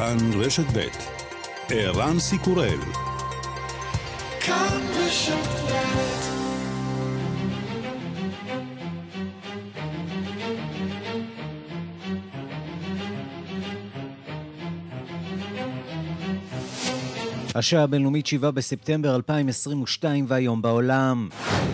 כאן רשת ב' ערן סיקורל השעה הבינלאומית 7 בספטמבר 2022 והיום בעולם.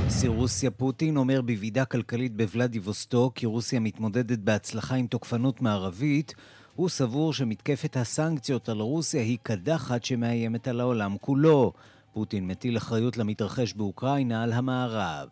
נשיא רוסיה פוטין אומר בוועידה כלכלית בוולדיבוסטוק כי רוסיה מתמודדת בהצלחה עם תוקפנות מערבית. הוא סבור שמתקפת הסנקציות על רוסיה היא קדחת שמאיימת על העולם כולו. פוטין מטיל אחריות למתרחש באוקראינה על המערב.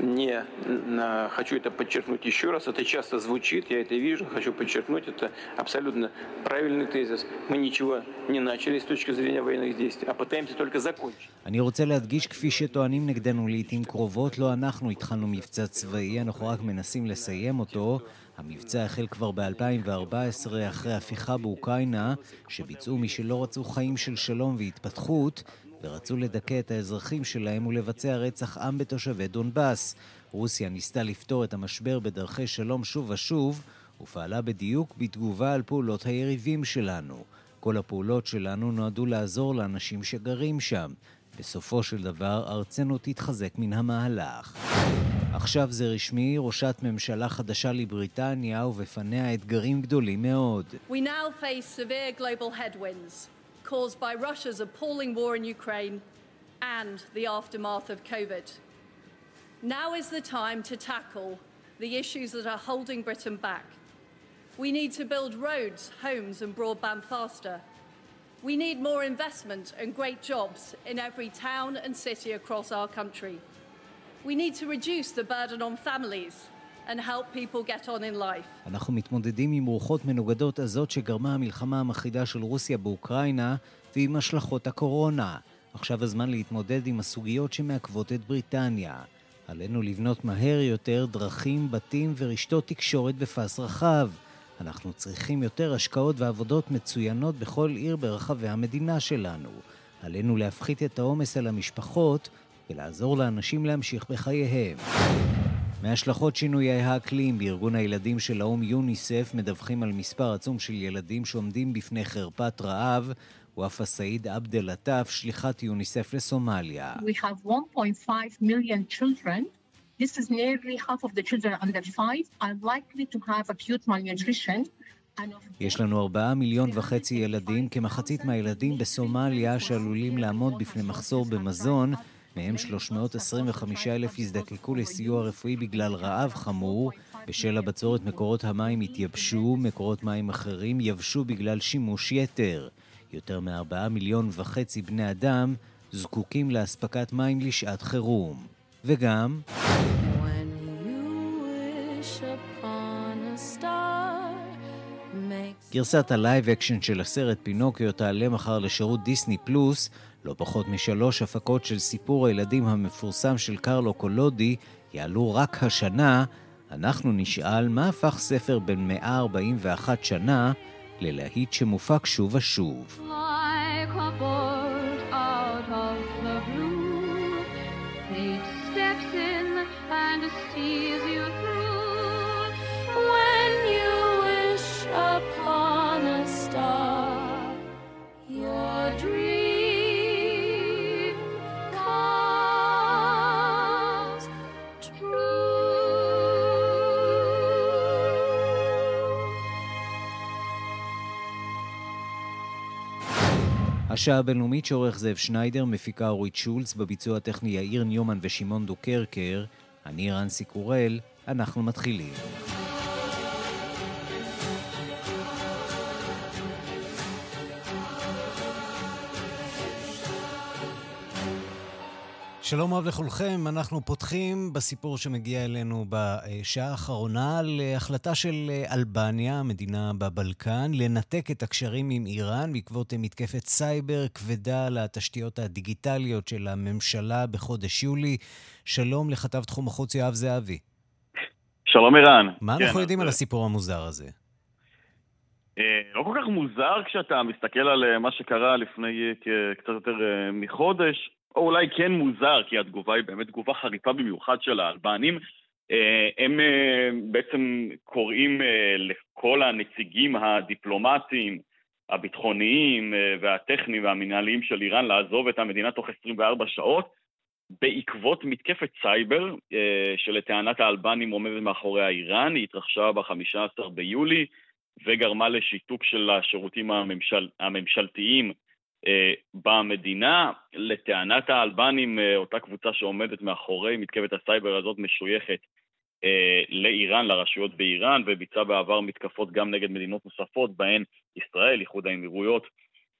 не хочу это подчеркнуть еще раз, это часто звучит, я это вижу, хочу подчеркнуть, это абсолютно правильный тезис. Мы ничего не начали с точки зрения военных действий, а пытаемся только закончить. אני רוצה להדגיש, כפי שטוענים נגדנו לעיתים קרובות, לא אנחנו התחלנו מבצע צבאי, אנחנו רק מנסים לסיים אותו. המבצע החל כבר ב-2014 אחרי הפיכה באוקראינה, שביצעו מי שלא רצו חיים של שלום והתפתחות, ורצו לדכא את האזרחים שלהם ולבצע רצח עם בתושבי דונבאס. רוסיה ניסתה לפתור את המשבר בדרכי שלום שוב ושוב, ופעלה בדיוק בתגובה על פעולות היריבים שלנו. כל הפעולות שלנו נועדו לעזור לאנשים שגרים שם. בסופו של דבר, ארצנו תתחזק מן המהלך. עכשיו זה רשמי, ראשת ממשלה חדשה לבריטניה, ובפניה אתגרים גדולים מאוד. We now face severe global headwinds. caused by Russia's appalling war in Ukraine and the aftermath of COVID. Now is the time to tackle the issues that are holding Britain back. We need to build roads, homes, and broadband faster. We need more investment and great jobs in every town and city across our country. We need to reduce the burden on families and help people get on in life. אנחנו מתמודדים עם רוחות מנוגדות הזאת שגרמה המלחמה המחרידה של רוסיה באוקראינה ועם השלכות הקורונה. עכשיו הזמן להתמודד עם הסוגיות שמעכבות את בריטניה. עלינו לבנות מהר יותר דרכים, בתים ורשתות תקשורת בפס רחב. אנחנו צריכים יותר השקעות ועבודות מצוינות בכל עיר ברחבי המדינה שלנו. עלינו להפחית את העומס על המשפחות ולעזור לאנשים להמשיך בחייהם. מהשלכות שינויי האקלים בארגון הילדים של האו"ם יוניסף מדווחים על מספר עצום של ילדים שעומדים בפני חרפת רעב. וופא סעיד עבד אל-עטאף, שליחת יוניסף לסומליה. We have 1.5 million children. This is nearly half of the children under 5 are likely to have acute malnutrition. יש לנו ארבעה מיליון וחצי ילדים, כמחצית מהילדים בסומליה שעלולים לעמוד בפני מחסור במזון, מהם 325 אלף יזדקקו לסיוע רפואי בגלל רעב חמור. בשל הבצורת מקורות המים התייבשו, מקורות מים אחרים יבשו בגלל שימוש יתר. יותר מארבעה מיליון וחצי בני אדם זקוקים לאספקת מים לשעת חירום. וגם... גרסת ה live action של הסרט פינוקיו תעלה מחר לשירות דיסני פלוס, לא פחות משלוש הפקות של סיפור הילדים המפורסם של קרלו קולודי יעלו רק השנה. אנחנו נשאל מה הפך ספר בן 141 שנה ללהיט שמופק שוב ושוב. השעה הבינלאומית העורך זאב שניידר, מפיקה אורית שולץ, בביצוע הטכני יאיר ניומן ושמעון דוקרקר. אני ערן סיקורל, אנחנו מתחילים. שלום רב לכולכם, אנחנו פותחים בסיפור שמגיע אלינו בשעה האחרונה על החלטה של אלבניה, מדינה בבלקן, לנתק את הקשרים עם איראן בעקבות מתקפת סייבר כבדה לתשתיות הדיגיטליות של הממשלה בחודש יולי. שלום לכתב תחום החוץ יואב זהבי. שלום ערן. מה כן, אנחנו יודעים אז... על הסיפור המוזר הזה? אה, לא כל כך מוזר כשאתה מסתכל על אה, מה שקרה לפני אה, קצת יותר מחודש. או אולי כן מוזר, כי התגובה היא באמת תגובה חריפה במיוחד של האלבנים. הם בעצם קוראים לכל הנציגים הדיפלומטיים, הביטחוניים והטכניים והמנהליים של איראן לעזוב את המדינה תוך 24 שעות בעקבות מתקפת סייבר שלטענת האלבנים עומדת מאחורי איראן, היא התרחשה ב-15 ביולי וגרמה לשיתוק של השירותים הממשל, הממשלתיים אה, במדינה. לטענת האלבנים, אה, אותה קבוצה שעומדת מאחורי מתקפת הסייבר הזאת משויכת אה, לאיראן, לרשויות באיראן, וביצעה בעבר מתקפות גם נגד מדינות נוספות, בהן ישראל, איחוד האמירויות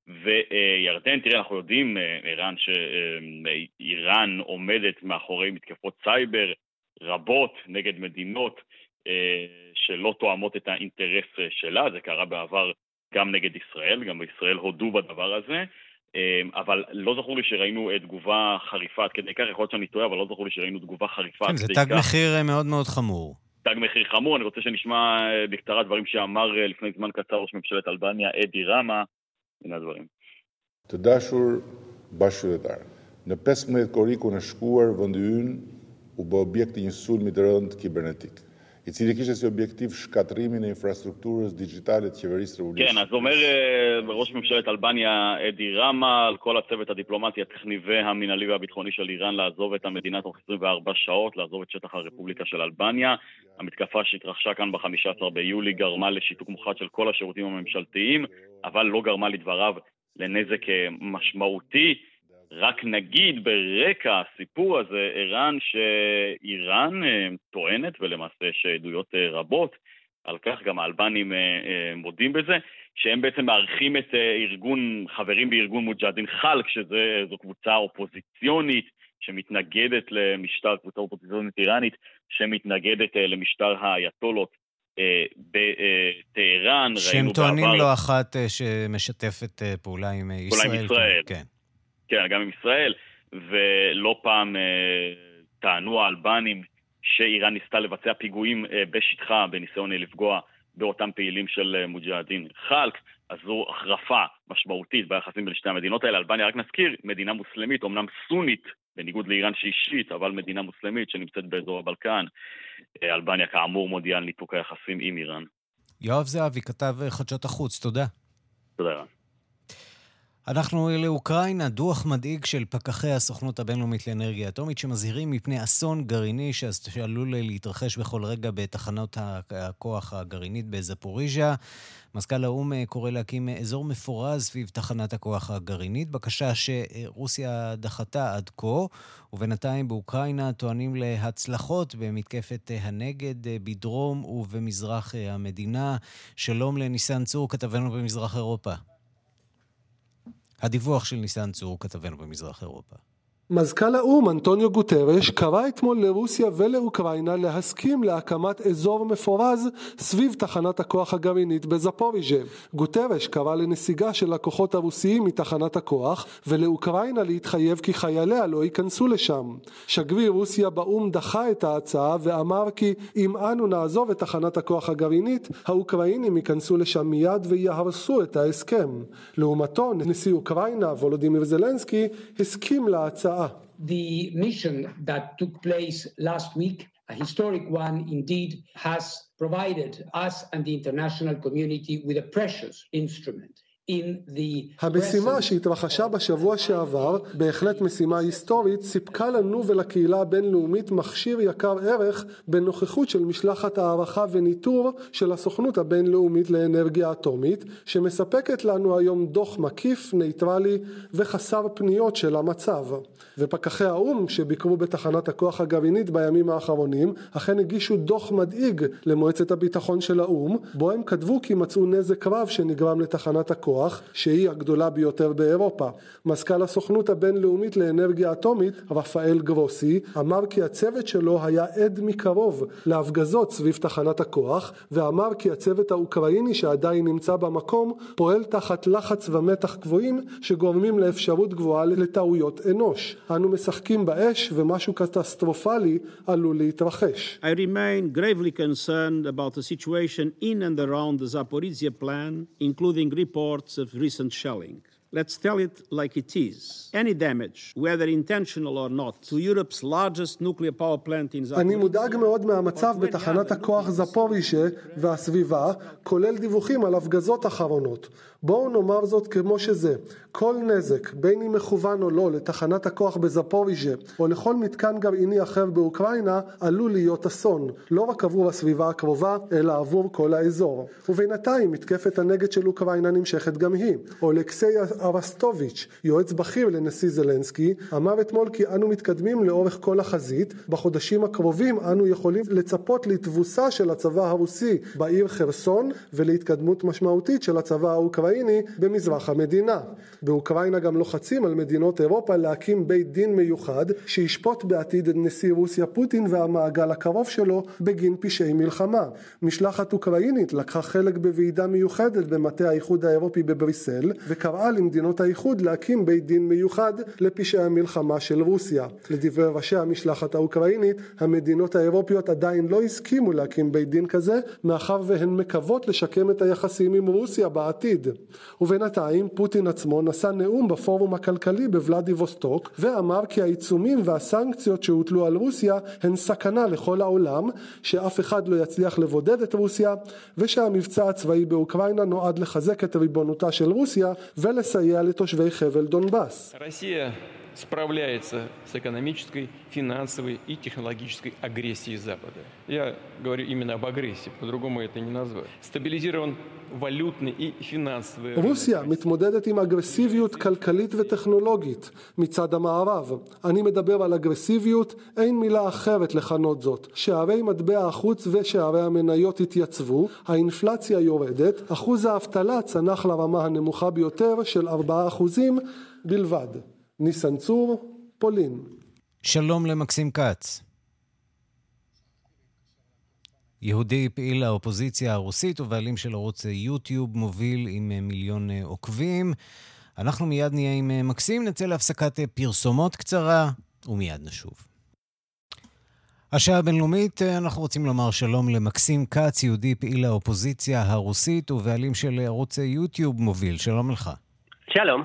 וירדן. תראה, אנחנו יודעים, ערן, שאיראן עומדת מאחורי מתקפות סייבר רבות נגד מדינות שלא תואמות את האינטרס שלה, זה קרה בעבר גם נגד ישראל, גם בישראל הודו בדבר הזה, אמ, אבל לא זכור לי שראינו אה, תגובה חריפה עד כדי כך, יכול להיות שאני טועה, אבל לא זכור לי שראינו תגובה חריפה כן, זה תג כך. מחיר אה, מאוד מאוד חמור. תג מחיר חמור, אני רוצה שנשמע אה, בקצרה דברים שאמר לפני זמן קצר ראש ממשלת אלבניה, אדי רמה, הנה הדברים. תודה שור bashkëdhetar. Në 15 korikun e shkuar, vëndi ynë u bë objekt i një sulmi të rënd kibernetik. I cili kishte si obiektiv shkatrimin e infrastrukturës digitale të qeverisë rrugës. כן, אז אומר ראש ממשלת אלבניה אדי רמה על כל הצוות הדיפלומטי, הטכני והמינהלי והביטחוני של איראן לעזוב את המדינה תוך 24 שעות, לעזוב את שטח הרפובליקה של אלבניה. המתקפה שהתרחשה כאן ב-15 ביולי גרמה לשיתוק מוחלט של כל השירותים הממשלתיים, אבל לא גרמה לדבריו לנזק משמעותי. רק נגיד ברקע הסיפור הזה, ערן שאיראן אה, טוענת, ולמעשה יש עדויות אה, רבות, על כך גם האלבנים אה, מודים בזה, שהם בעצם מארחים את ארגון, חברים בארגון מוג'הדין חלק, שזו קבוצה אופוזיציונית שמתנגדת למשטר, קבוצה אופוזיציונית איראנית, שמתנגדת למשטר האייתולות בטהרן. שהם טוענים בעבר... לא אחת שמשתפת פעולה עם ישראל. פעולה עם ישראל. כן. כן, גם עם ישראל, ולא פעם אה, טענו האלבנים שאיראן ניסתה לבצע פיגועים אה, בשטחה בניסיון לפגוע באותם פעילים של אה, מוג'הדין חלק, אז זו החרפה משמעותית ביחסים בין שתי המדינות האלה. אלבניה, רק נזכיר, מדינה מוסלמית, אמנם סונית, בניגוד לאיראן שישית, אבל מדינה מוסלמית שנמצאת באזור הבלקן. אה, אלבניה כאמור מודיעה על ניתוק היחסים עם איראן. יואב זהבי, כתב אה, חדשות החוץ, תודה. תודה, רן. אנחנו לאוקראינה, דוח מדאיג של פקחי הסוכנות הבינלאומית לאנרגיה אטומית שמזהירים מפני אסון גרעיני שעלול להתרחש בכל רגע בתחנות הכוח הגרעינית בזפוריז'ה. מזכ"ל האו"ם קורא להקים אזור מפורז סביב תחנת הכוח הגרעינית, בקשה שרוסיה דחתה עד כה, ובינתיים באוקראינה טוענים להצלחות במתקפת הנגד בדרום ובמזרח המדינה. שלום לניסן צור, כתבנו במזרח אירופה. הדיווח של ניסן צור, כתבנו במזרח אירופה. מזכ"ל האו"ם אנטוניו גוטרש קרא אתמול לרוסיה ולאוקראינה להסכים להקמת אזור מפורז סביב תחנת הכוח הגרעינית בזפוריז'ה. גוטרש קרא לנסיגה של הכוחות הרוסיים מתחנת הכוח ולאוקראינה להתחייב כי חייליה לא ייכנסו לשם. שגריר רוסיה באו"ם דחה את ההצעה ואמר כי אם אנו נעזוב את תחנת הכוח הגרעינית האוקראינים ייכנסו לשם מיד ויהרסו את ההסכם. לעומתו נשיא אוקראינה וולודימיר זלנסקי הסכים להצעה The mission that took place last week, a historic one indeed, has provided us and the international community with a precious instrument. המשימה שהתרחשה בשבוע שעבר, בהחלט משימה היסטורית, סיפקה לנו ולקהילה הבינלאומית מכשיר יקר ערך בנוכחות של משלחת הערכה וניטור של הסוכנות הבינלאומית לאנרגיה אטומית, שמספקת לנו היום דוח מקיף, נייטרלי וחסר פניות של המצב. ופקחי האו"ם שביקרו בתחנת הכוח הגרעינית בימים האחרונים, אכן הגישו דוח מדאיג למועצת הביטחון של האו"ם, בו הם כתבו כי מצאו נזק רב שנגרם לתחנת הכוח הכוח, שהיא הגדולה ביותר באירופה. מזכ"ל הסוכנות הבינלאומית לאנרגיה אטומית, רפאל גרוסי, אמר כי הצוות שלו היה עד מקרוב להפגזות סביב תחנת הכוח, ואמר כי הצוות האוקראיני שעדיין נמצא במקום, פועל תחת לחץ ומתח גבוהים שגורמים לאפשרות גבוהה לטעויות אנוש. אנו משחקים באש ומשהו קטסטרופלי עלול להתרחש. I remain gravely concerned about the situation in and around the Zaporizhia plant, including reports of recent shelling. Let's tell it like it is. Any damage, whether intentional or not, to Europe's largest nuclear power plant in אני מודאג מאוד מהמצב בתחנת הכוח זפורישה והסביבה, כולל דיווחים על הפגזות אחרונות. בואו נאמר זאת כמו שזה, כל נזק, בין אם מכוון או לא, לתחנת הכוח בזפוריז'ה או לכל מתקן גרעיני אחר באוקראינה, עלול להיות אסון, לא רק עבור הסביבה הקרובה, אלא עבור כל האזור. ובינתיים מתקפת הנגד של אוקראינה נמשכת גם היא. אולקסי ארסטוביץ', יועץ בכיר לנשיא זלנסקי, אמר אתמול כי אנו מתקדמים לאורך כל החזית, בחודשים הקרובים אנו יכולים לצפות לתבוסה של הצבא הרוסי בעיר חרסון ולהתקדמות משמעותית של הצבא האוקראיני במזרח המדינה. באוקראינה גם לוחצים על מדינות אירופה להקים בית דין מיוחד שישפוט בעתיד את נשיא רוסיה פוטין והמעגל הקרוב שלו בגין פשעי מלחמה. משלחת אוקראינית לקחה חלק בוועידה מיוחדת במטה האיחוד האירופי בבריסל וקראה למדינות האיחוד להקים בית דין מיוחד לפשעי המלחמה של רוסיה. לדברי ראשי המשלחת האוקראינית, המדינות האירופיות עדיין לא הסכימו להקים בית דין כזה, מאחר והן מקוות לשקם את היחסים עם רוסיה בעתיד. ובינתיים פוטין עצמו נשא נאום בפורום הכלכלי בוולדיבוסטוק ואמר כי העיצומים והסנקציות שהוטלו על רוסיה הן סכנה לכל העולם, שאף אחד לא יצליח לבודד את רוסיה ושהמבצע הצבאי באוקראינה נועד לחזק את ריבונותה של רוסיה ולסייע לתושבי חבל דונבאס. справляется с экономической, финансовой и технологической агрессией Запада. Я говорю именно об агрессии, по-другому это не назвать. Стабилизирован валютный и финансовый... רוסיה מתמודדת עם אגרסיביות כלכלית וטכנולוגית מצד המערב. אני מדבר על אגרסיביות, אין מילה אחרת לכנות זאת. שערי מטבע החוץ ושערי המניות התייצבו, האינפלציה יורדת, אחוז האבטלה צנח לרמה הנמוכה ביותר של 4% בלבד. ניסן צור, פולין. שלום למקסים כץ. יהודי פעיל האופוזיציה הרוסית ובעלים של ערוץ יוטיוב מוביל עם מיליון עוקבים. אנחנו מיד נהיה עם מקסים, נצא להפסקת פרסומות קצרה ומיד נשוב. השעה הבינלאומית, אנחנו רוצים לומר שלום למקסים כץ, יהודי פעיל האופוזיציה הרוסית ובעלים של ערוץ יוטיוב מוביל. שלום לך. שלום.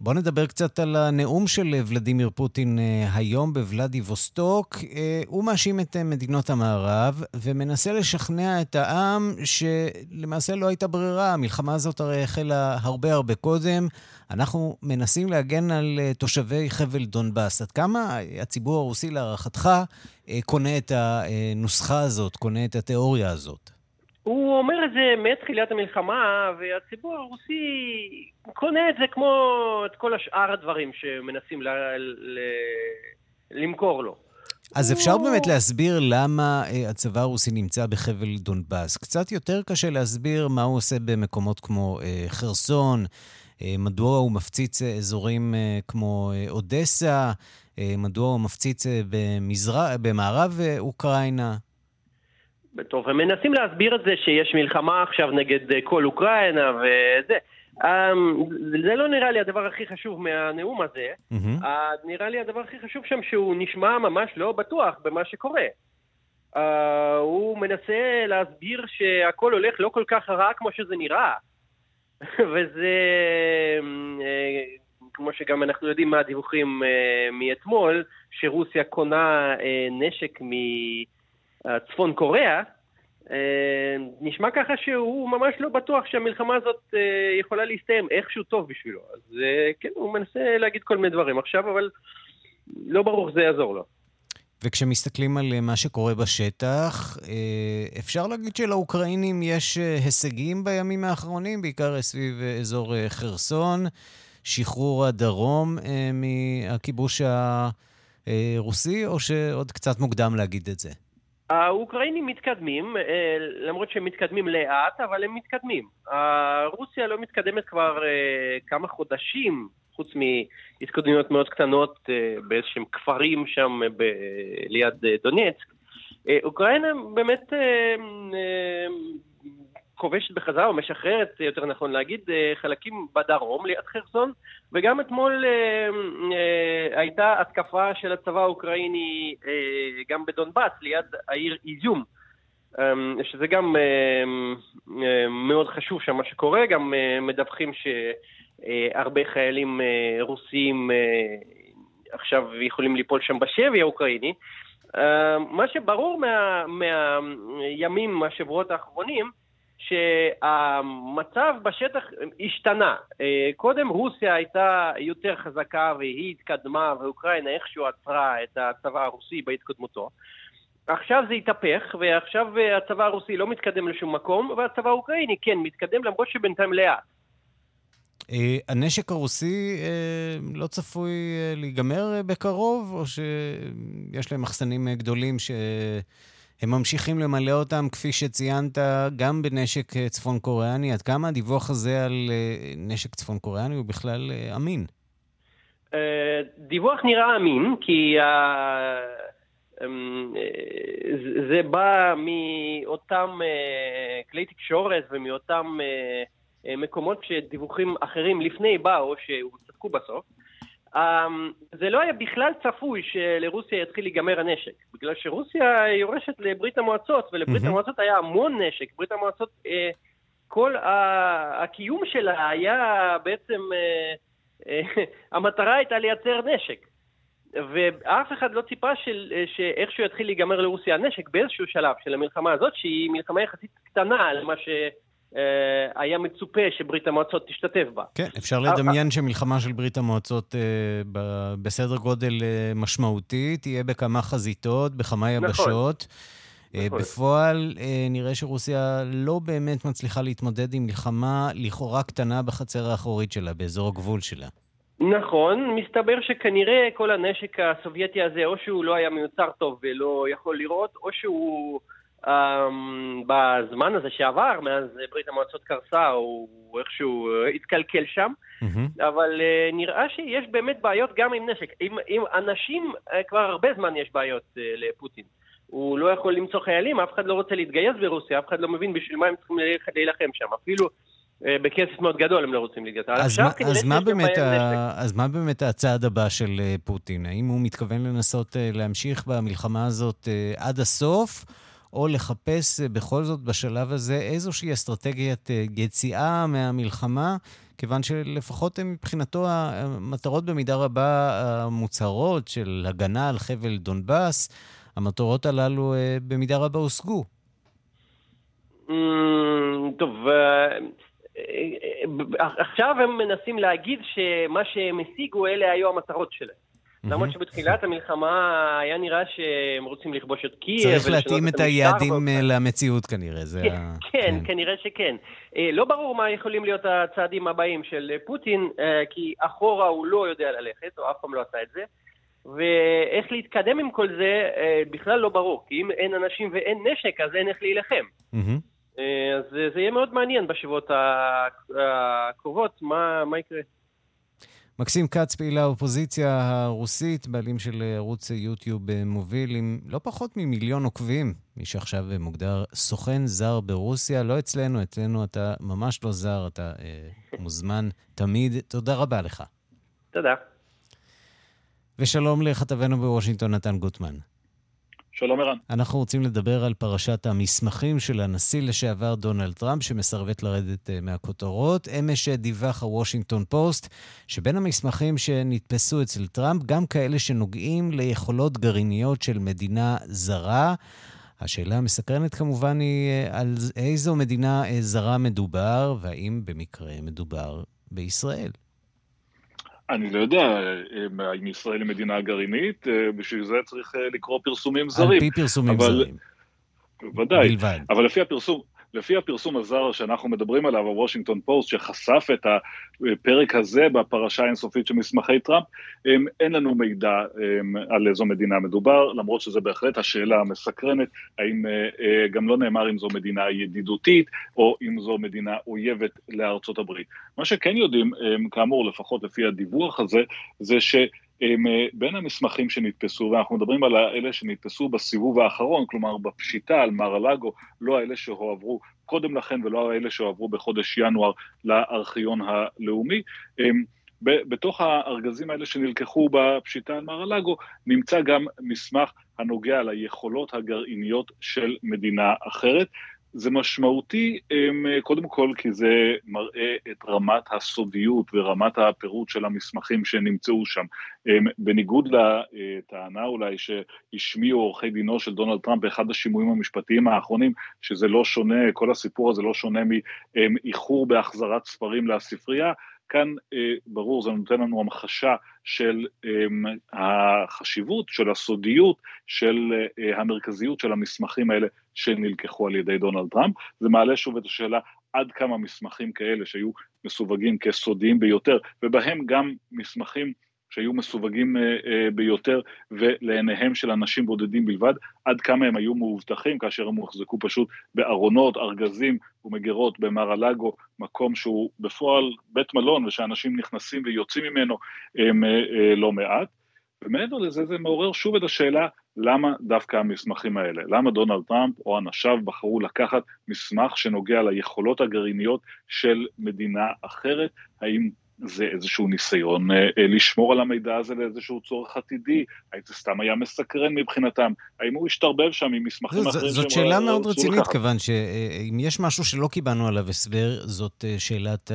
בואו נדבר קצת על הנאום של ולדימיר פוטין אה, היום בוולדיווסטוק. אה, הוא מאשים את אה, מדינות המערב ומנסה לשכנע את העם שלמעשה לא הייתה ברירה. המלחמה הזאת הרי החלה הרבה הרבה קודם. אנחנו מנסים להגן על תושבי חבל דונבאס. עד כמה הציבור הרוסי להערכתך קונה את הנוסחה הזאת, קונה את התיאוריה הזאת? הוא אומר את זה מתחילת המלחמה, והציבור הרוסי קונה את זה כמו את כל השאר הדברים שמנסים ל- ל- למכור לו. אז אפשר הוא... באמת להסביר למה אה, הצבא הרוסי נמצא בחבל דונבאס. קצת יותר קשה להסביר מה הוא עושה במקומות כמו אה, חרסון, אה, מדוע הוא מפציץ אזורים כמו אודסה, מדוע הוא מפציץ במזר... במערב אוקראינה. טוב, הם מנסים להסביר את זה שיש מלחמה עכשיו נגד אה, כל אוקראינה וזה. אמ, זה לא נראה לי הדבר הכי חשוב מהנאום הזה. Mm-hmm. נראה לי הדבר הכי חשוב שם שהוא נשמע ממש לא בטוח במה שקורה. Uh, הוא מנסה להסביר שהכל הולך לא כל כך רע כמו שזה נראה. וזה, uh, כמו שגם אנחנו יודעים מהדיווחים uh, מאתמול, שרוסיה קונה uh, נשק מ... צפון קוריאה, אה, נשמע ככה שהוא ממש לא בטוח שהמלחמה הזאת אה, יכולה להסתיים איכשהו טוב בשבילו. אז אה, כן, הוא מנסה להגיד כל מיני דברים עכשיו, אבל לא ברור שזה יעזור לו. וכשמסתכלים על מה שקורה בשטח, אפשר להגיד שלאוקראינים יש הישגים בימים האחרונים, בעיקר סביב אזור חרסון, שחרור הדרום מהכיבוש הרוסי, או שעוד קצת מוקדם להגיד את זה? האוקראינים מתקדמים, אה, למרות שהם מתקדמים לאט, אבל הם מתקדמים. רוסיה לא מתקדמת כבר אה, כמה חודשים, חוץ מהתקדמויות מאוד קטנות אה, באיזשהם כפרים שם ב- ליד דונצק. אוקראינה באמת כובשת בחזרה, או משחררת, יותר נכון להגיד, אה, חלקים בדרום, ליד חרסון, וגם אתמול אה, אה, הייתה התקפה של הצבא האוקראיני אה, גם בדונבאס, ליד העיר איזום. אה, שזה גם אה, אה, מאוד חשוב שם מה שקורה, גם אה, מדווחים ש... הרבה חיילים רוסים עכשיו יכולים ליפול שם בשבי האוקראיני. מה שברור מה, מהימים, מהשבועות האחרונים, שהמצב בשטח השתנה. קודם רוסיה הייתה יותר חזקה והיא התקדמה ואוקראינה איכשהו עצרה את הצבא הרוסי בהתקדמותו. עכשיו זה התהפך, ועכשיו הצבא הרוסי לא מתקדם לשום מקום, והצבא האוקראיני כן מתקדם למרות שבינתיים לאט. אה, הנשק הרוסי אה, לא צפוי אה, להיגמר בקרוב, או שיש להם מחסנים גדולים שהם ממשיכים למלא אותם, כפי שציינת, גם בנשק צפון קוריאני? עד כמה הדיווח הזה על נשק צפון קוריאני הוא בכלל אמין? דיווח נראה אמין, כי אמ, זה בא מאותם כלי תקשורת ומאותם... אה, מקומות שדיווחים אחרים לפני באו, שהוא צדקו בסוף. אמ, זה לא היה בכלל צפוי שלרוסיה יתחיל להיגמר הנשק, בגלל שרוסיה יורשת לברית המועצות, ולברית mm-hmm. המועצות היה המון נשק. ברית המועצות, אה, כל הקיום שלה היה בעצם, אה, המטרה הייתה לייצר נשק. ואף אחד לא ציפה של, שאיכשהו יתחיל להיגמר לרוסיה הנשק באיזשהו שלב של המלחמה הזאת, שהיא מלחמה יחסית קטנה למה ש... אה, היה מצופה שברית המועצות תשתתף בה. כן, אפשר לדמיין שמלחמה של ברית המועצות אה, בסדר גודל אה, משמעותי תהיה בכמה חזיתות, בכמה נכון. יבשות. נכון. בפועל נראה שרוסיה לא באמת מצליחה להתמודד עם מלחמה לכאורה קטנה בחצר האחורית שלה, באזור הגבול שלה. נכון, מסתבר שכנראה כל הנשק הסובייטי הזה, או שהוא לא היה מיוצר טוב ולא יכול לראות, או שהוא... Um, בזמן הזה שעבר, מאז ברית המועצות קרסה, הוא איכשהו אה, התקלקל שם, mm-hmm. אבל uh, נראה שיש באמת בעיות גם עם נשק. עם, עם אנשים, uh, כבר הרבה זמן יש בעיות uh, לפוטין. הוא לא יכול למצוא חיילים, אף אחד לא רוצה להתגייס ברוסיה, אף אחד לא מבין בשביל מה הם צריכים להילחם שם. אפילו בכסף מאוד גדול הם לא רוצים להתגייס. אז, מה, אז, מה באמת ה... אז מה באמת הצעד הבא של פוטין? האם הוא מתכוון לנסות להמשיך במלחמה הזאת עד הסוף? או לחפש אה, בכל זאת בשלב הזה איזושהי אסטרטגיית אה, יציאה מהמלחמה, כיוון שלפחות מבחינתו המטרות במידה רבה המוצהרות של הגנה על חבל דונבאס, המטרות הללו אה, במידה רבה הושגו. Mm, טוב, עכשיו הם מנסים להגיד שמה שהם השיגו, אלה היו המטרות שלהם. למרות שבתחילת המלחמה היה נראה שהם רוצים לכבוש את קייב. צריך להתאים את היעדים אה, למציאות כנראה, זה כן, ה... כן, כן, כנראה שכן. אה, לא ברור מה יכולים להיות הצעדים הבאים של פוטין, אה, כי אחורה הוא לא יודע ללכת, או אף פעם לא עשה את זה. ואיך להתקדם עם כל זה בכלל לא ברור, כי אם אין אנשים ואין נשק, אז אין איך להילחם. אז זה יהיה מאוד מעניין בשבועות הקרובות, מה, מה יקרה. מקסים כץ, פעיל האופוזיציה הרוסית, בעלים של ערוץ יוטיוב מוביל עם לא פחות ממיליון עוקבים. מי שעכשיו מוגדר סוכן זר ברוסיה, לא אצלנו, אצלנו אתה ממש לא זר, אתה אה, מוזמן תמיד. תודה רבה לך. תודה. ושלום לכתבנו בוושינגטון, נתן גוטמן. שלום ערן. אנחנו רוצים לדבר על פרשת המסמכים של הנשיא לשעבר דונלד טראמפ, שמסרבת לרדת אה, מהכותרות. אמש דיווח הוושינגטון פוסט, שבין המסמכים שנתפסו אצל טראמפ, גם כאלה שנוגעים ליכולות גרעיניות של מדינה זרה. השאלה המסקרנת כמובן היא אה, על איזו מדינה אה, זרה מדובר, והאם במקרה מדובר בישראל. אני לא יודע אם ישראל היא מדינה גרעינית, אה, בשביל זה צריך אה, לקרוא פרסומים זרים. על פי פרסומים אבל... זרים. בוודאי. בלבד. אבל לפי הפרסום, לפי הפרסום הזר שאנחנו מדברים עליו, הוושינגטון פוסט, שחשף את הפרק הזה בפרשה האינסופית של מסמכי טראמפ, אין לנו מידע על איזו מדינה מדובר, למרות שזו בהחלט השאלה המסקרנת, האם אה, אה, גם לא נאמר אם זו מדינה ידידותית, או אם זו מדינה אויבת לארצות הברית. מה שכן יודעים, כאמור, לפחות לפי הדיווח הזה, זה ש... הם, אה, בין המסמכים שנתפסו, ואנחנו מדברים על אלה שנתפסו בסיבוב האחרון, כלומר בפשיטה על מר-א-לגו, לא האלה שהועברו קודם לכן ולא האלה שהועברו בחודש ינואר לארכיון הלאומי. הם, בתוך הארגזים האלה שנלקחו בפשיטה על מר-א-לגו נמצא גם מסמך הנוגע ליכולות הגרעיניות של מדינה אחרת. זה משמעותי קודם כל כי זה מראה את רמת הסודיות ורמת הפירוט של המסמכים שנמצאו שם. בניגוד לטענה אולי שהשמיעו עורכי דינו של דונלד טראמפ באחד השימועים המשפטיים האחרונים, שזה לא שונה, כל הסיפור הזה לא שונה מאיחור בהחזרת ספרים לספרייה, כאן אה, ברור, זה נותן לנו המחשה של אה, החשיבות, של הסודיות, של אה, המרכזיות של המסמכים האלה שנלקחו על ידי דונלד טראמפ. זה מעלה שוב את השאלה עד כמה מסמכים כאלה שהיו מסווגים כסודיים ביותר, ובהם גם מסמכים שהיו מסווגים אה, אה, ביותר ולעיניהם של אנשים בודדים בלבד, עד כמה הם היו מאובטחים כאשר הם הוחזקו פשוט בארונות, ארגזים ומגירות במר הלאגו, מקום שהוא בפועל בית מלון ושאנשים נכנסים ויוצאים ממנו הם אה, לא מעט. ומעבר לזה זה מעורר שוב את השאלה למה דווקא המסמכים האלה, למה דונלד טראמפ או אנשיו בחרו לקחת מסמך שנוגע ליכולות הגרעיניות של מדינה אחרת, האם זה איזשהו ניסיון אה, אה, לשמור על המידע הזה לאיזשהו צורך עתידי, האם זה סתם היה מסקרן מבחינתם, האם הוא השתרבב שם עם מסמכים אחרים זאת שאלה מאוד רצינית, כיוון שאם יש משהו שלא קיבלנו עליו הסבר, זאת אה, שאלת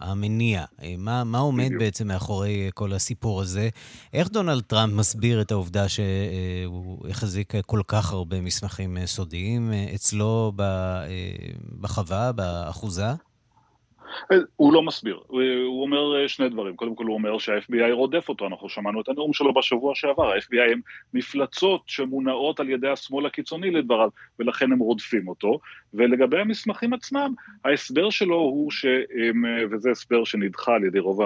המניע. מה, מה עומד בדיוק. בעצם מאחורי כל הסיפור הזה? איך דונלד טראמפ מסביר את העובדה שהוא החזיק כל כך הרבה מסמכים סודיים אצלו בחווה, באחוזה? הוא לא מסביר, הוא אומר אה, שני דברים, קודם כל הוא אומר שה-FBI רודף אותו, אנחנו שמענו את הנאום שלו בשבוע שעבר, ה-FBI הם מפלצות שמונעות על ידי השמאל הקיצוני לדבריו, ולכן הם רודפים אותו, ולגבי המסמכים עצמם, ההסבר שלו הוא שהם, אה, וזה הסבר שנדחה על ידי רוב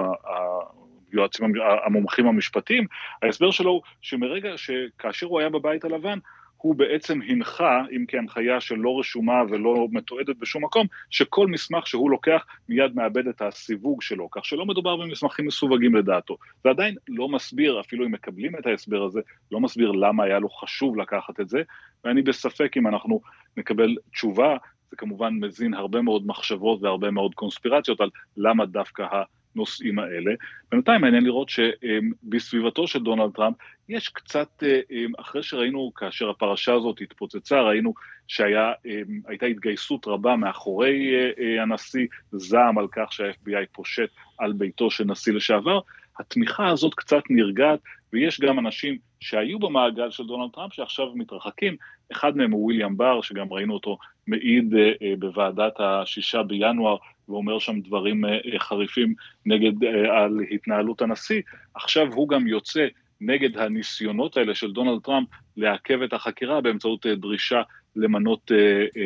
היועצים, המומחים המשפטיים, ההסבר שלו הוא שמרגע שכאשר הוא היה בבית הלבן, הוא בעצם הנחה, אם כהנחיה שלא רשומה ולא מתועדת בשום מקום, שכל מסמך שהוא לוקח מיד מאבד את הסיווג שלו, כך שלא מדובר במסמכים מסווגים לדעתו. זה עדיין לא מסביר, אפילו אם מקבלים את ההסבר הזה, לא מסביר למה היה לו חשוב לקחת את זה, ואני בספק אם אנחנו נקבל תשובה, זה כמובן מזין הרבה מאוד מחשבות והרבה מאוד קונספירציות על למה דווקא ה... הנושאים האלה. בינתיים מעניין לראות שבסביבתו של דונלד טראמפ יש קצת, אה, אה, אחרי שראינו, כאשר הפרשה הזאת התפוצצה, ראינו שהייתה התגייסות רבה מאחורי אה, הנשיא, זעם על כך שה-FBI פושט על ביתו של נשיא לשעבר, התמיכה הזאת קצת נרגעת, ויש גם אנשים שהיו במעגל של דונלד טראמפ שעכשיו מתרחקים, אחד מהם הוא וויליאם בר, שגם ראינו אותו מעיד בוועדת השישה בינואר ואומר שם דברים אה, אה, חריפים נגד, אה, על התנהלות הנשיא, עכשיו הוא גם יוצא נגד הניסיונות האלה של דונלד טראמפ לעכב את החקירה באמצעות דרישה למנות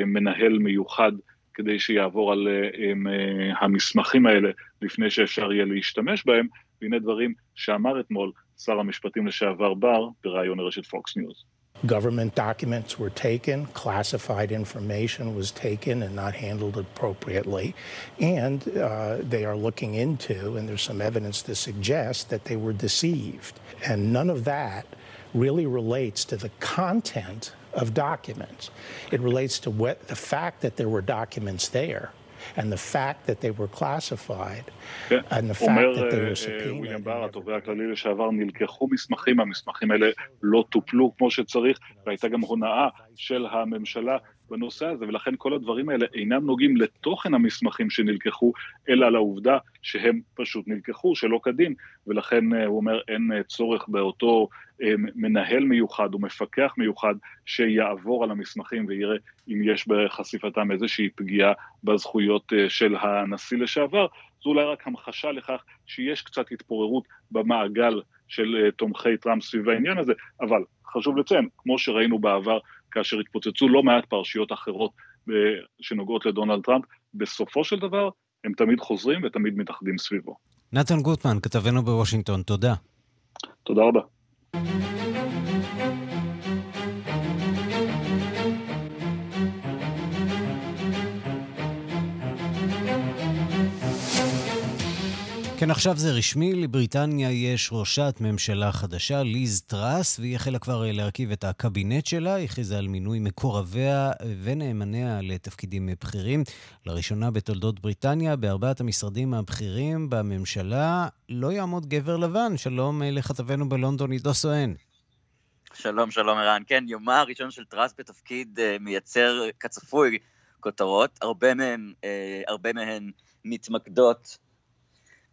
מנהל מיוחד כדי שיעבור על המסמכים האלה לפני שאפשר יהיה להשתמש בהם, והנה דברים שאמר אתמול שר המשפטים לשעבר בר בריאיון לרשת פוקס ניוז. Government documents were taken, classified information was taken and not handled appropriately. And uh, they are looking into, and there's some evidence to suggest that they were deceived. And none of that really relates to the content of documents. It relates to what, the fact that there were documents there. And the fact that they were classified, כן. and the fact that they were subpoenaed. אומר וויליאם בר, התובע הכללי לשעבר, נלקחו מסמכים, המסמכים האלה לא טופלו כמו שצריך, והייתה גם הונאה של הממשלה בנושא הזה, ולכן כל הדברים האלה אינם נוגעים לתוכן המסמכים שנלקחו, אלא לעובדה שהם פשוט נלקחו שלא כדין, ולכן אה, הוא אומר אין אה, צורך באותו אה, מנהל מיוחד או מפקח מיוחד שיעבור על המסמכים ויראה אם יש בחשיפתם איזושהי פגיעה בזכויות של הנשיא לשעבר, זו אולי רק המחשה לכך שיש קצת התפוררות במעגל של תומכי טראמפ סביב העניין הזה, אבל חשוב לציין, כמו שראינו בעבר כאשר התפוצצו לא מעט פרשיות אחרות אה, שנוגעות לדונלד טראמפ, בסופו של דבר הם תמיד חוזרים ותמיד מתאחדים סביבו. נתן גוטמן, כתבנו בוושינגטון, תודה. תודה רבה. כן, עכשיו זה רשמי, לבריטניה יש ראשת ממשלה חדשה, ליז טראס, והיא החלה כבר להרכיב את הקבינט שלה, היא הכריזה על מינוי מקורביה ונאמניה לתפקידים בכירים. לראשונה בתולדות בריטניה, בארבעת המשרדים הבכירים בממשלה, לא יעמוד גבר לבן. שלום לכתבנו בלונדון, עידו סואן. שלום, שלום ערן. כן, יומה הראשון של טראס בתפקיד מייצר, כצפוי, כותרות, הרבה מהן, הרבה מהן מתמקדות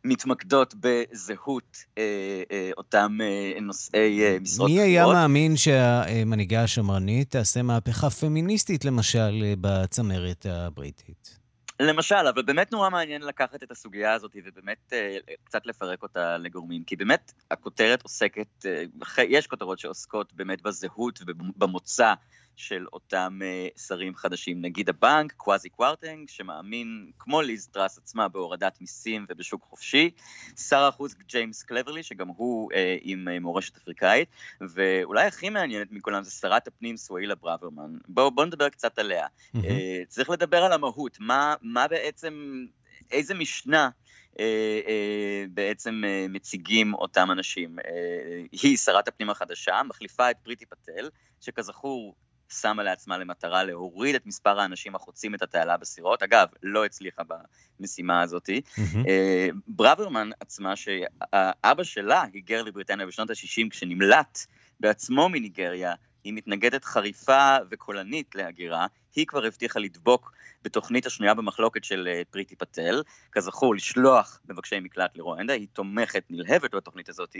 מתמקדות בזהות אה, אה, אותם אה, נושאי אה, משרות מי היה מאמין שהמנהיגה השמרנית תעשה מהפכה פמיניסטית, למשל, אה, בצמרת הבריטית? למשל, אבל באמת נורא מעניין לקחת את הסוגיה הזאת ובאמת אה, קצת לפרק אותה לגורמים, כי באמת הכותרת עוסקת, אה, יש כותרות שעוסקות באמת בזהות ובמוצא של אותם אה, שרים חדשים. נגיד הבנק, קוואזי קוורטנג, שמאמין, כמו ליז טראס עצמה, בהורדת מיסים ובשוק חופשי. שר החוץ ג'יימס קלברלי, שגם הוא אה, עם אה, מורשת אפריקאית. ואולי הכי מעניינת מכולם זה שרת הפנים סואלה ברוורמן. בואו בוא נדבר קצת עליה. Mm-hmm. אה, צריך לדבר על המהות, מה, מה בעצם, איזה משנה אה, אה, בעצם אה, מציגים אותם אנשים. היא שרת הפנים החדשה, מחליפה את פריטי פטל, שכזכור שמה לעצמה למטרה להוריד את מספר האנשים החוצים את התעלה בסירות. אגב, לא הצליחה במשימה הזאת. Mm-hmm. ברוורמן עצמה, שאבא שלה היגר לבריטניה בשנות ה-60 כשנמלט בעצמו מניגריה, היא מתנגדת חריפה וקולנית להגירה, היא כבר הבטיחה לדבוק בתוכנית השנויה במחלוקת של אה, פריטי פטל, כזכור לשלוח מבקשי מקלט לרואנדה, היא תומכת נלהבת בתוכנית הזאת,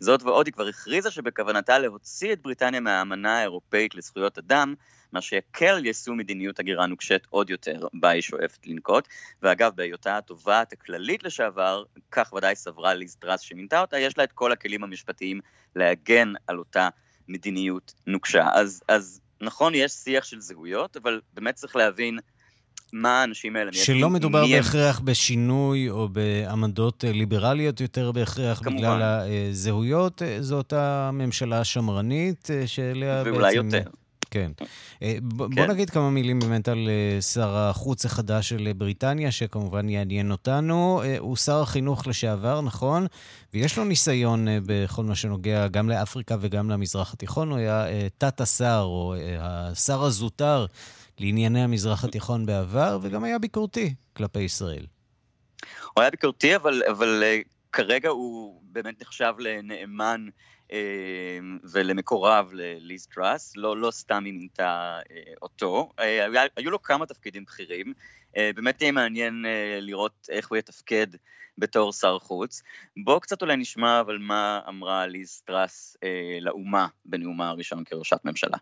זאת ועוד היא כבר הכריזה שבכוונתה להוציא את בריטניה מהאמנה האירופאית לזכויות אדם, מה שיקל יישום מדיניות הגירה נוקשת עוד יותר, בה היא שואפת לנקוט. ואגב, בהיותה התובעת הכללית לשעבר, כך ודאי סברה ליז טראס שמינתה אותה, יש לה את כל הכלים המשפטיים להגן על אותה מדיניות נוקשה. אז, אז נכון, יש שיח של זהויות, אבל באמת צריך להבין מה האנשים האלה מייצגים. שלא מדובר בהכרח הם... בשינוי או בעמדות אה, ליברליות יותר בהכרח כמובן. בגלל הזהויות, אה, זו אותה ממשלה שמרנית אה, שאליה בעצם... ואולי יותר. כן. בוא כן. נגיד כמה מילים באמת על שר החוץ החדש של בריטניה, שכמובן יעניין אותנו. הוא שר החינוך לשעבר, נכון? ויש לו ניסיון בכל מה שנוגע גם לאפריקה וגם למזרח התיכון. הוא היה תת-השר, או השר הזוטר לענייני המזרח התיכון בעבר, וגם היה ביקורתי כלפי ישראל. הוא היה ביקורתי, אבל, אבל כרגע הוא באמת נחשב לנאמן ולמקורב לליז טראס, לא, לא סתם היא מינתה uh, אותו. היה, היו לו כמה תפקידים בכירים, uh, באמת יהיה מעניין לראות איך הוא יתפקד בתור שר חוץ. בואו קצת אולי נשמע אבל מה אמרה ליז טראס לאומה בנאומה הראשון כראשת ממשלה.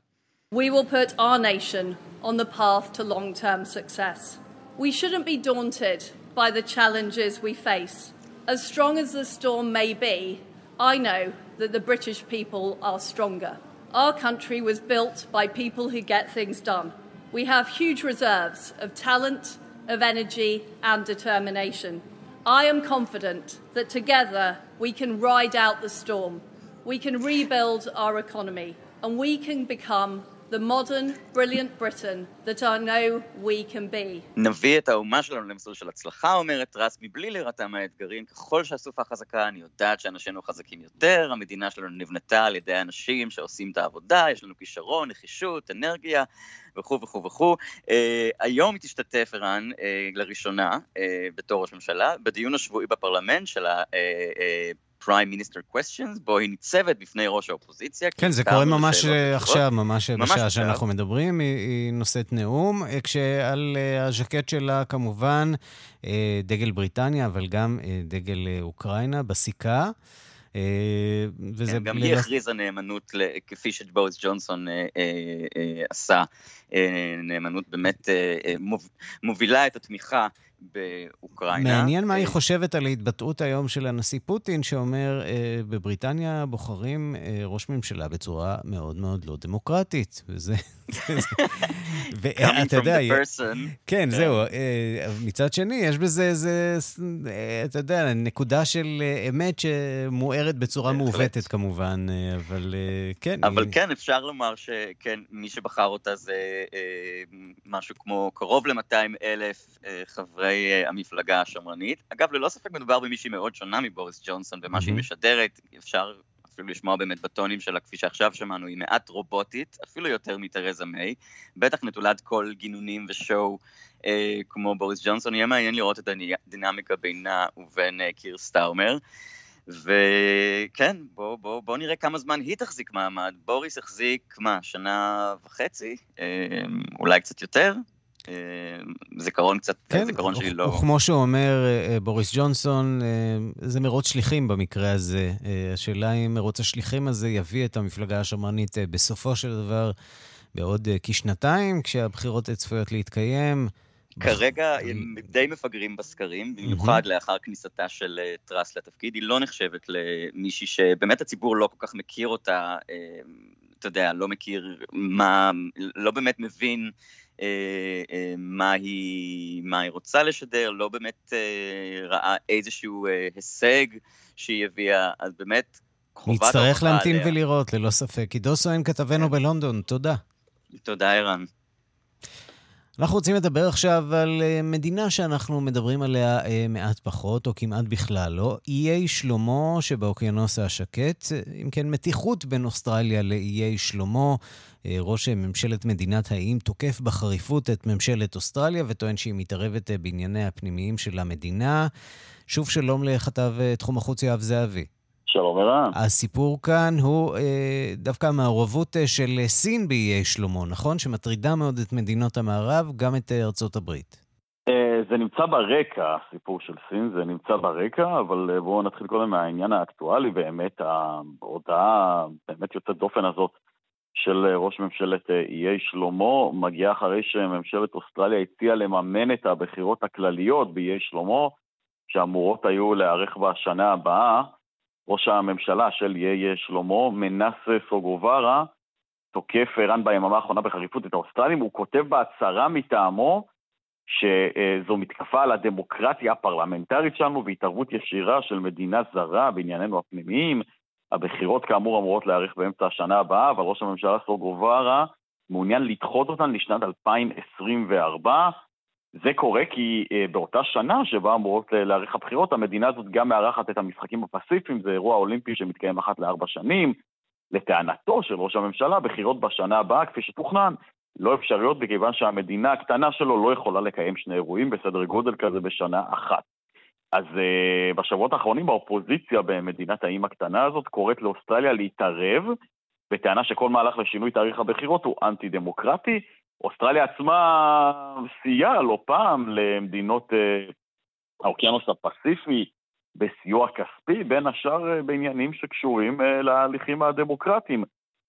We will put our nation on the path to long term success. We shouldn't be daunted by the challenges we face. As strong as the storm may be, I know that the British people are stronger. Our country was built by people who get things done. We have huge reserves of talent, of energy, and determination. I am confident that together we can ride out the storm, we can rebuild our economy, and we can become the modern, brilliant Britain that I know we can be. נביא את האומה שלנו למסלול של הצלחה, אומרת טראס, מבלי להירתע מהאתגרים. ככל שהסופה חזקה, אני יודעת שאנשינו חזקים יותר, המדינה שלנו נבנתה על ידי אנשים שעושים את העבודה, יש לנו כישרון, נחישות, אנרגיה. וכו' וכו' וכו'. Uh, היום היא תשתתף, ערן, uh, לראשונה, uh, בתור ראש ממשלה, בדיון השבועי בפרלמנט של Prime Minister Questions, בו היא ניצבת בפני ראש האופוזיציה. כן, זה קורה ממש עכשיו, ממש, ממש בשעה שאנחנו מדברים. היא, היא נושאת נאום, אה, כשעל אה, הז'קט שלה כמובן אה, דגל בריטניה, אבל גם דגל אוקראינה בסיכה. וזה... כן, גם היא הכריזה נאמנות, כפי שבוריס ג'ונסון עשה, נאמנות באמת מובילה את התמיכה באוקראינה. מעניין מה היא אה, חושבת על ההתבטאות היום של הנשיא פוטין, שאומר, אה, בבריטניה בוחרים אה, ראש ממשלה בצורה מאוד מאוד לא דמוקרטית. וזה... ואתה יודע... כן, זהו. מצד שני, יש בזה איזה, אתה יודע, נקודה של אמת שמוארת בצורה מעוותת כמובן, אבל כן. אבל כן, אפשר לומר שכן, מי שבחר אותה זה משהו כמו קרוב ל-200 אלף חברי חברי uh, המפלגה השמרנית. אגב, ללא ספק מדובר במישהי מאוד שונה מבוריס ג'ונסון, ומה. שהיא משדרת, אפשר אפילו לשמוע באמת בטונים שלה, כפי שעכשיו שמענו, היא מעט רובוטית, אפילו יותר מתרזה מיי, בטח נטולת כל גינונים ושואו אה, כמו בוריס ג'ונסון, יהיה מעניין לראות את הדינמיקה בינה ובין אה, קיר סטארמר. וכן, בואו בוא, בוא נראה כמה זמן היא תחזיק מעמד. בוריס החזיק, מה, שנה וחצי? אה, אולי קצת יותר? זיכרון קצת, כן, זיכרון שלי לא... כמו שאומר בוריס ג'ונסון, זה מרוץ שליחים במקרה הזה. השאלה אם מרוץ השליחים הזה יביא את המפלגה השמרנית בסופו של דבר בעוד כשנתיים, כשהבחירות צפויות להתקיים. כרגע הם די מפגרים בסקרים, במיוחד לאחר כניסתה של טראס לתפקיד. היא לא נחשבת למישהי שבאמת הציבור לא כל כך מכיר אותה, אתה יודע, לא מכיר מה, לא באמת מבין מה היא, מה היא רוצה לשדר, לא באמת ראה איזשהו הישג שהיא הביאה, אז באמת חובת... נצטרך להמתין ולראות, ללא ספק. עידו סואן, כתבנו בלונדון, תודה. תודה, ערן. אנחנו רוצים לדבר עכשיו על אה, מדינה שאנחנו מדברים עליה אה, מעט פחות, או כמעט בכלל לא, איי שלמה שבאוקיינוס השקט. אם כן, מתיחות בין אוסטרליה לאיי שלמה. אה, ראש ממשלת מדינת האיים תוקף בחריפות את ממשלת אוסטרליה וטוען שהיא מתערבת בענייניה הפנימיים של המדינה. שוב שלום לכתב תחום החוץ יואב זהבי. שלום ערן. הסיפור כאן הוא אה, דווקא המעורבות אה, של אה, סין באיי שלמה, נכון? שמטרידה מאוד את מדינות המערב, גם את אה, ארצות הברית. אה, זה נמצא ברקע, הסיפור של סין, זה נמצא ברקע, אבל אה, בואו נתחיל קודם מהעניין האקטואלי באמת, ההודעה באמת יוצאת דופן הזאת של ראש ממשלת איי שלמה מגיעה אחרי שממשלת אוסטרליה הציעה לממן את הבחירות הכלליות באיי שלמה, שאמורות היו להיערך בשנה הבאה. ראש הממשלה של יהיה שלמה, מנס סוגוברה, תוקף רן ביממה האחרונה בחריפות את האוסטרלים, הוא כותב בהצהרה מטעמו שזו מתקפה על הדמוקרטיה הפרלמנטרית שלנו והתערבות ישירה של מדינה זרה בענייננו הפנימיים. הבחירות כאמור אמורות להיערך באמצע השנה הבאה, אבל ראש הממשלה סוגוברה מעוניין לדחות אותן לשנת 2024. זה קורה כי uh, באותה שנה שבה אמורות להאריך הבחירות, המדינה הזאת גם מארחת את המשחקים הפסיפיים, זה אירוע אולימפי שמתקיים אחת לארבע שנים. לטענתו של ראש הממשלה, בחירות בשנה הבאה, כפי שתוכנן, לא אפשריות מכיוון שהמדינה הקטנה שלו לא יכולה לקיים שני אירועים בסדר גודל כזה בשנה אחת. אז uh, בשבועות האחרונים האופוזיציה במדינת האיים הקטנה הזאת קוראת לאוסטרליה להתערב, בטענה שכל מהלך לשינוי תאריך הבחירות הוא אנטי-דמוקרטי, אוסטרליה עצמה סייעה לא פעם למדינות אה, האוקיינוס הפסיפי בסיוע כספי, בין השאר אה, בעניינים שקשורים אה, להליכים הדמוקרטיים.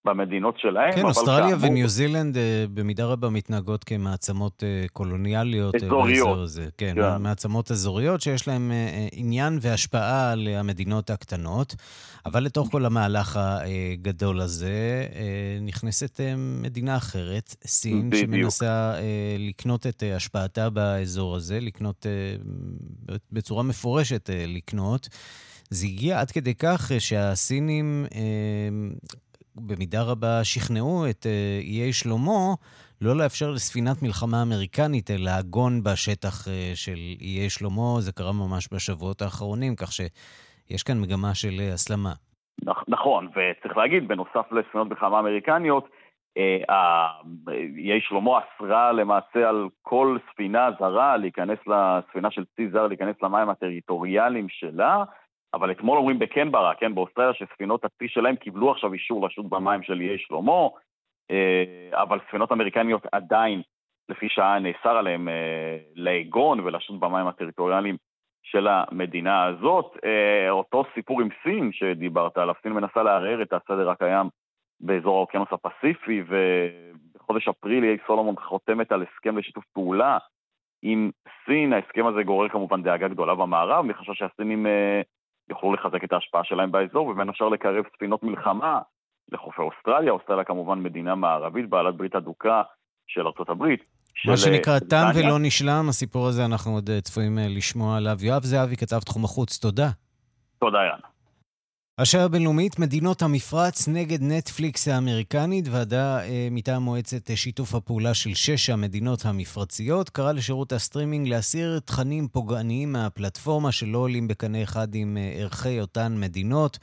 במדינות שלהם. כן, אוסטרליה כאמור... וניו זילנד אה, במידה רבה מתנהגות כמעצמות אה, קולוניאליות. אה, אזוריות. הזה. כן, כן, מעצמות אזוריות שיש להן עניין והשפעה על המדינות הקטנות. אבל לתוך כל המהלך הגדול הזה נכנסת מדינה אחרת, סין, בדיוק. שמנסה לקנות את השפעתה באזור הזה, לקנות בצורה מפורשת לקנות. זה הגיע עד כדי כך שהסינים במידה רבה שכנעו את אה, איי שלמה לא לאפשר לספינת מלחמה אמריקנית לעגון בשטח אה, של איי שלמה. זה קרה ממש בשבועות האחרונים, כך שיש כאן מגמה של אה, הסלמה. נכון, וצריך להגיד, בנוסף לספינות מלחמה אמריקניות, איי שלמה אסרה למעשה על כל ספינה זרה להיכנס לספינה של צי זר, להיכנס למים הטריטוריאליים שלה. אבל אתמול אומרים בקנברה, כן, באוסטרליה, שספינות הצי שלהם קיבלו עכשיו אישור לשוט במים של איי שלמה, אה, אבל ספינות אמריקניות עדיין, לפי שעה נאסר עליהן אה, לעגון ולשוט במים הטריטוריאליים של המדינה הזאת. אה, אותו סיפור עם סין שדיברת עליו, סין מנסה לערער את הסדר הקיים באזור האוקיינוס הפסיפי, ובחודש אפריל איי סולומון חותמת על הסכם לשיתוף פעולה עם סין. ההסכם הזה גורר כמובן דאגה גדולה במערב, מחשש שהסינים יוכלו לחזק את ההשפעה שלהם באזור, ובין השאר לקרב ספינות מלחמה לחופי אוסטרליה. אוסטרליה כמובן מדינה מערבית, בעלת ברית הדוקה של ארצות הברית. מה שנקרא, תם ולא נשלם, הסיפור הזה אנחנו עוד אה, צפויים אה, לשמוע עליו. יואב זהבי, כתב תחום החוץ, תודה. תודה, ערן. השעה הבינלאומית, מדינות המפרץ נגד נטפליקס האמריקנית. ועדה אה, מטעם מועצת אה, שיתוף הפעולה של שש המדינות המפרציות קרא לשירות הסטרימינג להסיר תכנים פוגעניים מהפלטפורמה שלא עולים בקנה אחד עם אה, ערכי אותן מדינות.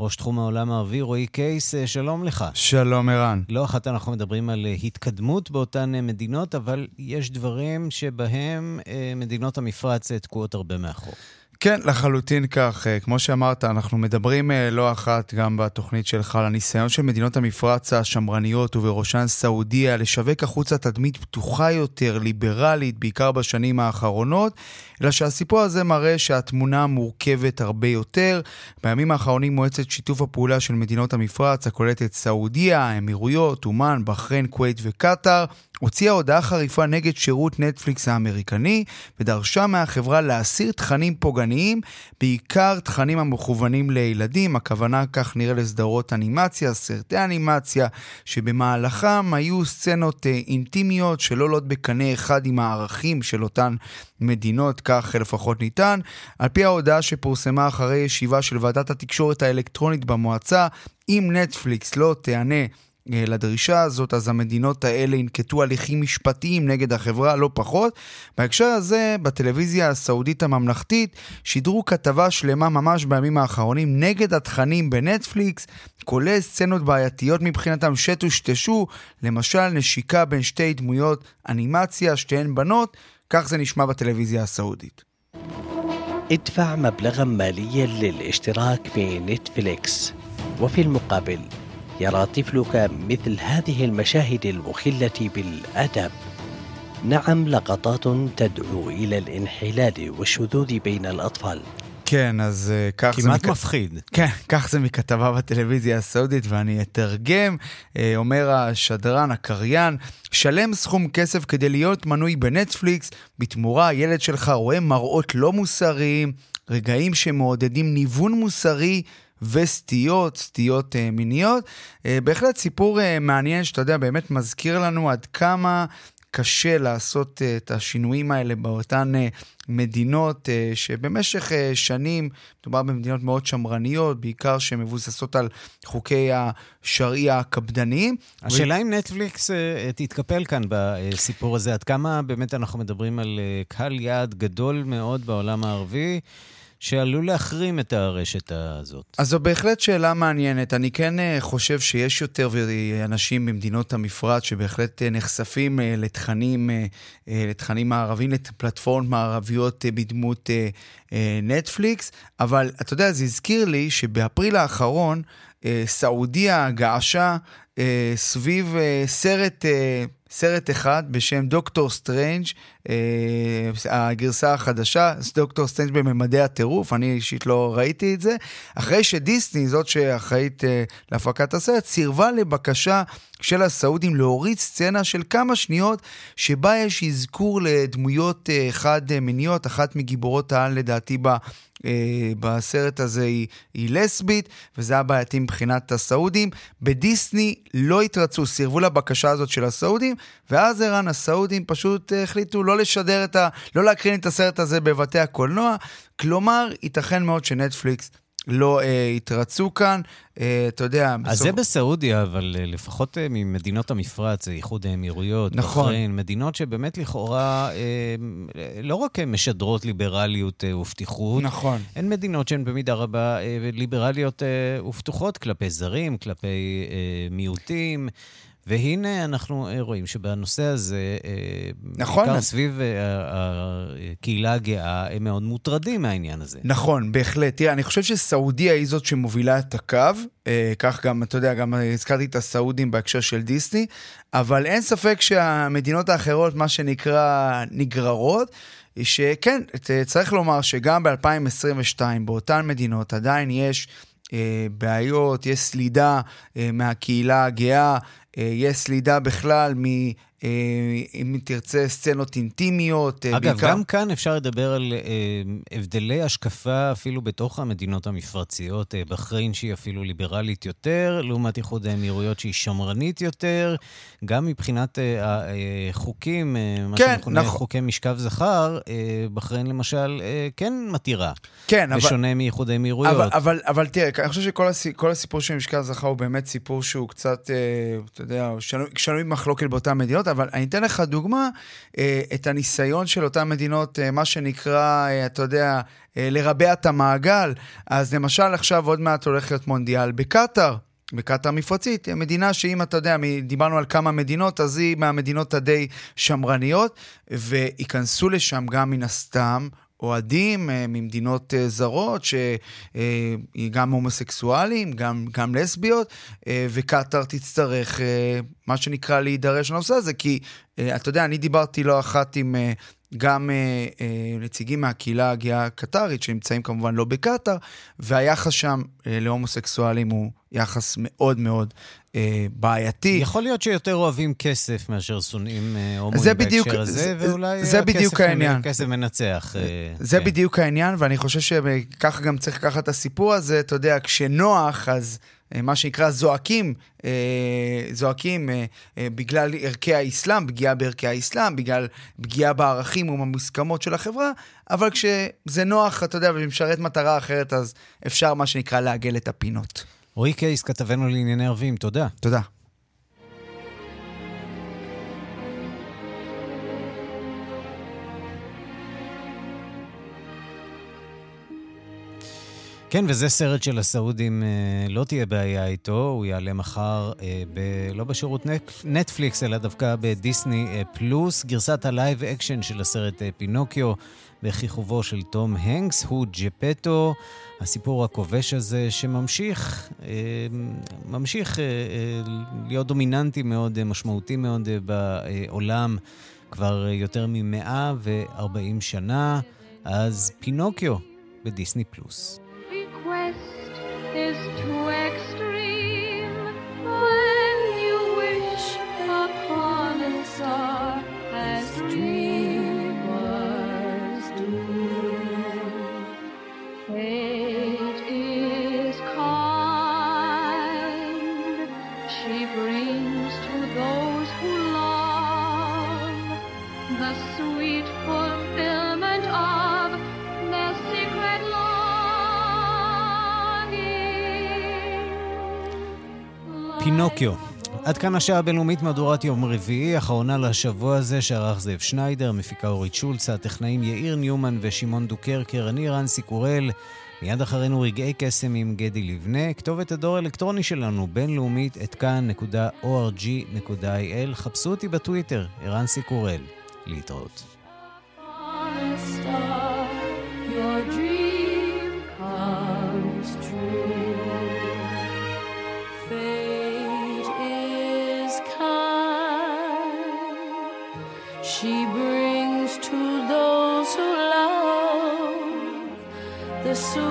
ראש תחום העולם הערבי, רועי קייס, אה, שלום לך. שלום, ערן. לא אחת אנחנו מדברים על התקדמות באותן מדינות, אבל יש דברים שבהם מדינות המפרץ תקועות הרבה מאחור. כן, לחלוטין כך. אה, כמו שאמרת, אנחנו מדברים אה, לא אחת גם בתוכנית שלך על הניסיון של מדינות המפרץ השמרניות ובראשן סעודיה לשווק החוצה תדמית פתוחה יותר, ליברלית, בעיקר בשנים האחרונות, אלא שהסיפור הזה מראה שהתמונה מורכבת הרבה יותר. בימים האחרונים מועצת שיתוף הפעולה של מדינות המפרץ, הכוללת את סעודיה, האמירויות, אומן, בחריין, כווית וקטאר, הוציאה הודעה חריפה נגד שירות נטפליקס האמריקני ודרשה מהחברה להסיר תכנים פוגעניים, בעיקר תכנים המכוונים לילדים, הכוונה כך נראה לסדרות אנימציה, סרטי אנימציה, שבמהלכם היו סצנות אה, אינטימיות שלא עולות בקנה אחד עם הערכים של אותן מדינות, כך לפחות ניתן. על פי ההודעה שפורסמה אחרי ישיבה של ועדת התקשורת האלקטרונית במועצה, אם נטפליקס לא תיענה לדרישה הזאת, אז המדינות האלה ינקטו הליכים משפטיים נגד החברה, לא פחות. בהקשר הזה, בטלוויזיה הסעודית הממלכתית שידרו כתבה שלמה ממש בימים האחרונים נגד התכנים בנטפליקס, כולל סצנות בעייתיות מבחינתם שטושטשו, למשל נשיקה בין שתי דמויות אנימציה, שתיהן בנות, כך זה נשמע בטלוויזיה הסעודית. ادفع مبلغا ماليا للاشتراك في نتفليكس وفي المقابل يرى طفلك مثل هذه المشاهد المخلة بالأدب نعم لقطات تدعو إلى الانحلال والشذوذ بين الأطفال כן, אז uh, כך זה... כמעט מפחיד. כן, כך זה מכתבה בטלוויזיה הסעודית, ואני אתרגם. Uh, אומר השדרן, הקריין, שלם סכום כסף כדי להיות מנוי בנטפליקס, בתמורה הילד שלך רואה מראות לא מוסריים, רגעים שמעודדים ניוון מוסרי. וסטיות, סטיות uh, מיניות. Uh, בהחלט סיפור uh, מעניין שאתה יודע, באמת מזכיר לנו עד כמה קשה לעשות uh, את השינויים האלה באותן uh, מדינות uh, שבמשך uh, שנים, מדובר במדינות מאוד שמרניות, בעיקר שמבוססות על חוקי השריעה הקפדניים. השאלה ו... אם נטפליקס uh, תתקפל כאן בסיפור הזה, עד כמה באמת אנחנו מדברים על uh, קהל יעד גדול מאוד בעולם הערבי. שעלול להחרים את הרשת הזאת? אז זו בהחלט שאלה מעניינת. אני כן אה, חושב שיש יותר אנשים ממדינות המפרץ שבהחלט אה, נחשפים אה, לתכנים, לתכנים מערבים, לפלטפורמות מערביות בדמות נטפליקס, אבל אתה יודע, זה הזכיר לי שבאפריל האחרון סעודיה געשה סביב סרט סרט אחד בשם דוקטור סטריינג', אה, הגרסה החדשה, דוקטור סטריינג' בממדי הטירוף, אני אישית לא ראיתי את זה, אחרי שדיסני, זאת שאחראית אה, להפקת הסרט, סירבה לבקשה של הסעודים להוריד סצנה של כמה שניות שבה יש אזכור לדמויות אה, חד-מיניות, אחת מגיבורות העל לדעתי בה. אה, בסרט הזה היא, היא לסבית, וזה היה בעייתי מבחינת הסעודים. בדיסני לא התרצו, סירבו לבקשה הזאת של הסעודים, ואז ערן הסעודים פשוט אה, החליטו לא לשדר את ה... לא להקרין את הסרט הזה בבתי הקולנוע. כלומר, ייתכן מאוד שנטפליקס לא אה, התרצו כאן. אה, אתה יודע, בסוף... אז זה בסעודיה, אבל אה, לפחות אה, ממדינות המפרץ, איחוד האמירויות, נכון. בחריין, מדינות שבאמת לכאורה אה, לא רק משדרות ליברליות אה, ופתיחות, נכון. הן מדינות שהן במידה רבה אה, ליברליות אה, ופתוחות כלפי זרים, כלפי אה, מיעוטים. והנה אנחנו אה, רואים שבנושא הזה, אה, נכון. בעיקר סביב אה, הקהילה הגאה, הם מאוד מוטרדים מהעניין הזה. נכון, בהחלט. תראה, אני חושב שסעודיה היא זאת שמובילה את הקו, כך גם, אתה יודע, גם הזכרתי את הסעודים בהקשר של דיסני, אבל אין ספק שהמדינות האחרות, מה שנקרא, נגררות. שכן, צריך לומר שגם ב-2022 באותן מדינות עדיין יש אה, בעיות, יש סלידה אה, מהקהילה הגאה, אה, יש סלידה בכלל מ... אה, אם תרצה, סצנות אינטימיות. אה, אגב, בעיקר... גם כאן אפשר לדבר על הבדלי השקפה אפילו בתוך המדינות המפרציות. בחריין שהיא אפילו ליברלית יותר, לעומת איחוד האמירויות שהיא שמרנית יותר. גם מבחינת החוקים, מה כן, שמכונה נכון. חוקי משכב זכר, בחריין למשל כן מתירה. כן, אבל... בשונה מאיחוד האמירויות. אבל, אבל, אבל תראה, אני חושב שכל הסיפור, הסיפור של משכב זכר הוא באמת סיפור שהוא קצת... יודע, שנוי במחלוקת באותן מדינות, אבל אני אתן לך דוגמה, אה, את הניסיון של אותן מדינות, אה, מה שנקרא, אה, אתה יודע, לרבע את המעגל. אז למשל עכשיו עוד מעט הולך להיות מונדיאל בקטאר. בקטאר מפרצית, מדינה שאם אתה יודע, דיברנו על כמה מדינות, אז היא מהמדינות הדי שמרניות, וייכנסו לשם גם מן הסתם אוהדים ממדינות זרות, שגם הומוסקסואלים, גם, גם לסביות, וקטאר תצטרך, מה שנקרא, להידרש לנושא הזה, כי אתה יודע, אני דיברתי לא אחת עם גם אה, אה, נציגים מהקהילה הגאה הקטרית, שנמצאים כמובן לא בקטאר, והיחס שם אה, להומוסקסואלים הוא יחס מאוד מאוד אה, בעייתי. יכול להיות שיותר אוהבים כסף מאשר שונאים אה, הומואים בהקשר הזה, זה, ואולי זה בדיוק העניין. הכסף מנצח. אה, זה כן. בדיוק העניין, ואני חושב שככה גם צריך לקחת את הסיפור הזה, אתה יודע, כשנוח, אז... אה, מה שנקרא זועקים, אה, זועקים אה, בגלל ערכי האסלאם, פגיעה בערכי האסלאם, בגלל פגיעה בערכים ובמוסכמות של החברה, אבל כשזה נוח, אתה יודע, ומשרת מטרה אחרת, אז אפשר, מה שנקרא, לעגל את הפינות. רועי קייס, כתבנו לענייני ערבים, תודה. תודה. כן, וזה סרט של הסעודים, אה, לא תהיה בעיה איתו, הוא יעלה מחר, אה, ב, לא בשירות נטפליקס, אלא דווקא בדיסני אה, פלוס. גרסת ה live action של הסרט פינוקיו, בכיכובו של תום הנקס, הוא ג'פטו, הסיפור הכובש הזה, שממשיך ממשיך להיות דומיננטי מאוד, משמעותי מאוד בעולם כבר יותר מ-140 שנה. אז פינוקיו בדיסני פלוס. is true. פינוקיו. עד כאן השעה הבינלאומית מהדורת יום רביעי, אחרונה לשבוע הזה שערך זאב שניידר, מפיקה אורית שולץ, הטכנאים יאיר ניומן ושמעון דוקרקר, אני רנסי קורל. מיד אחרינו רגעי קסם עם גדי לבנה, כתובת הדור האלקטרוני שלנו, בינלאומית, את כאן.org.il. חפשו אותי בטוויטר, ערן סיקורל. להתראות. so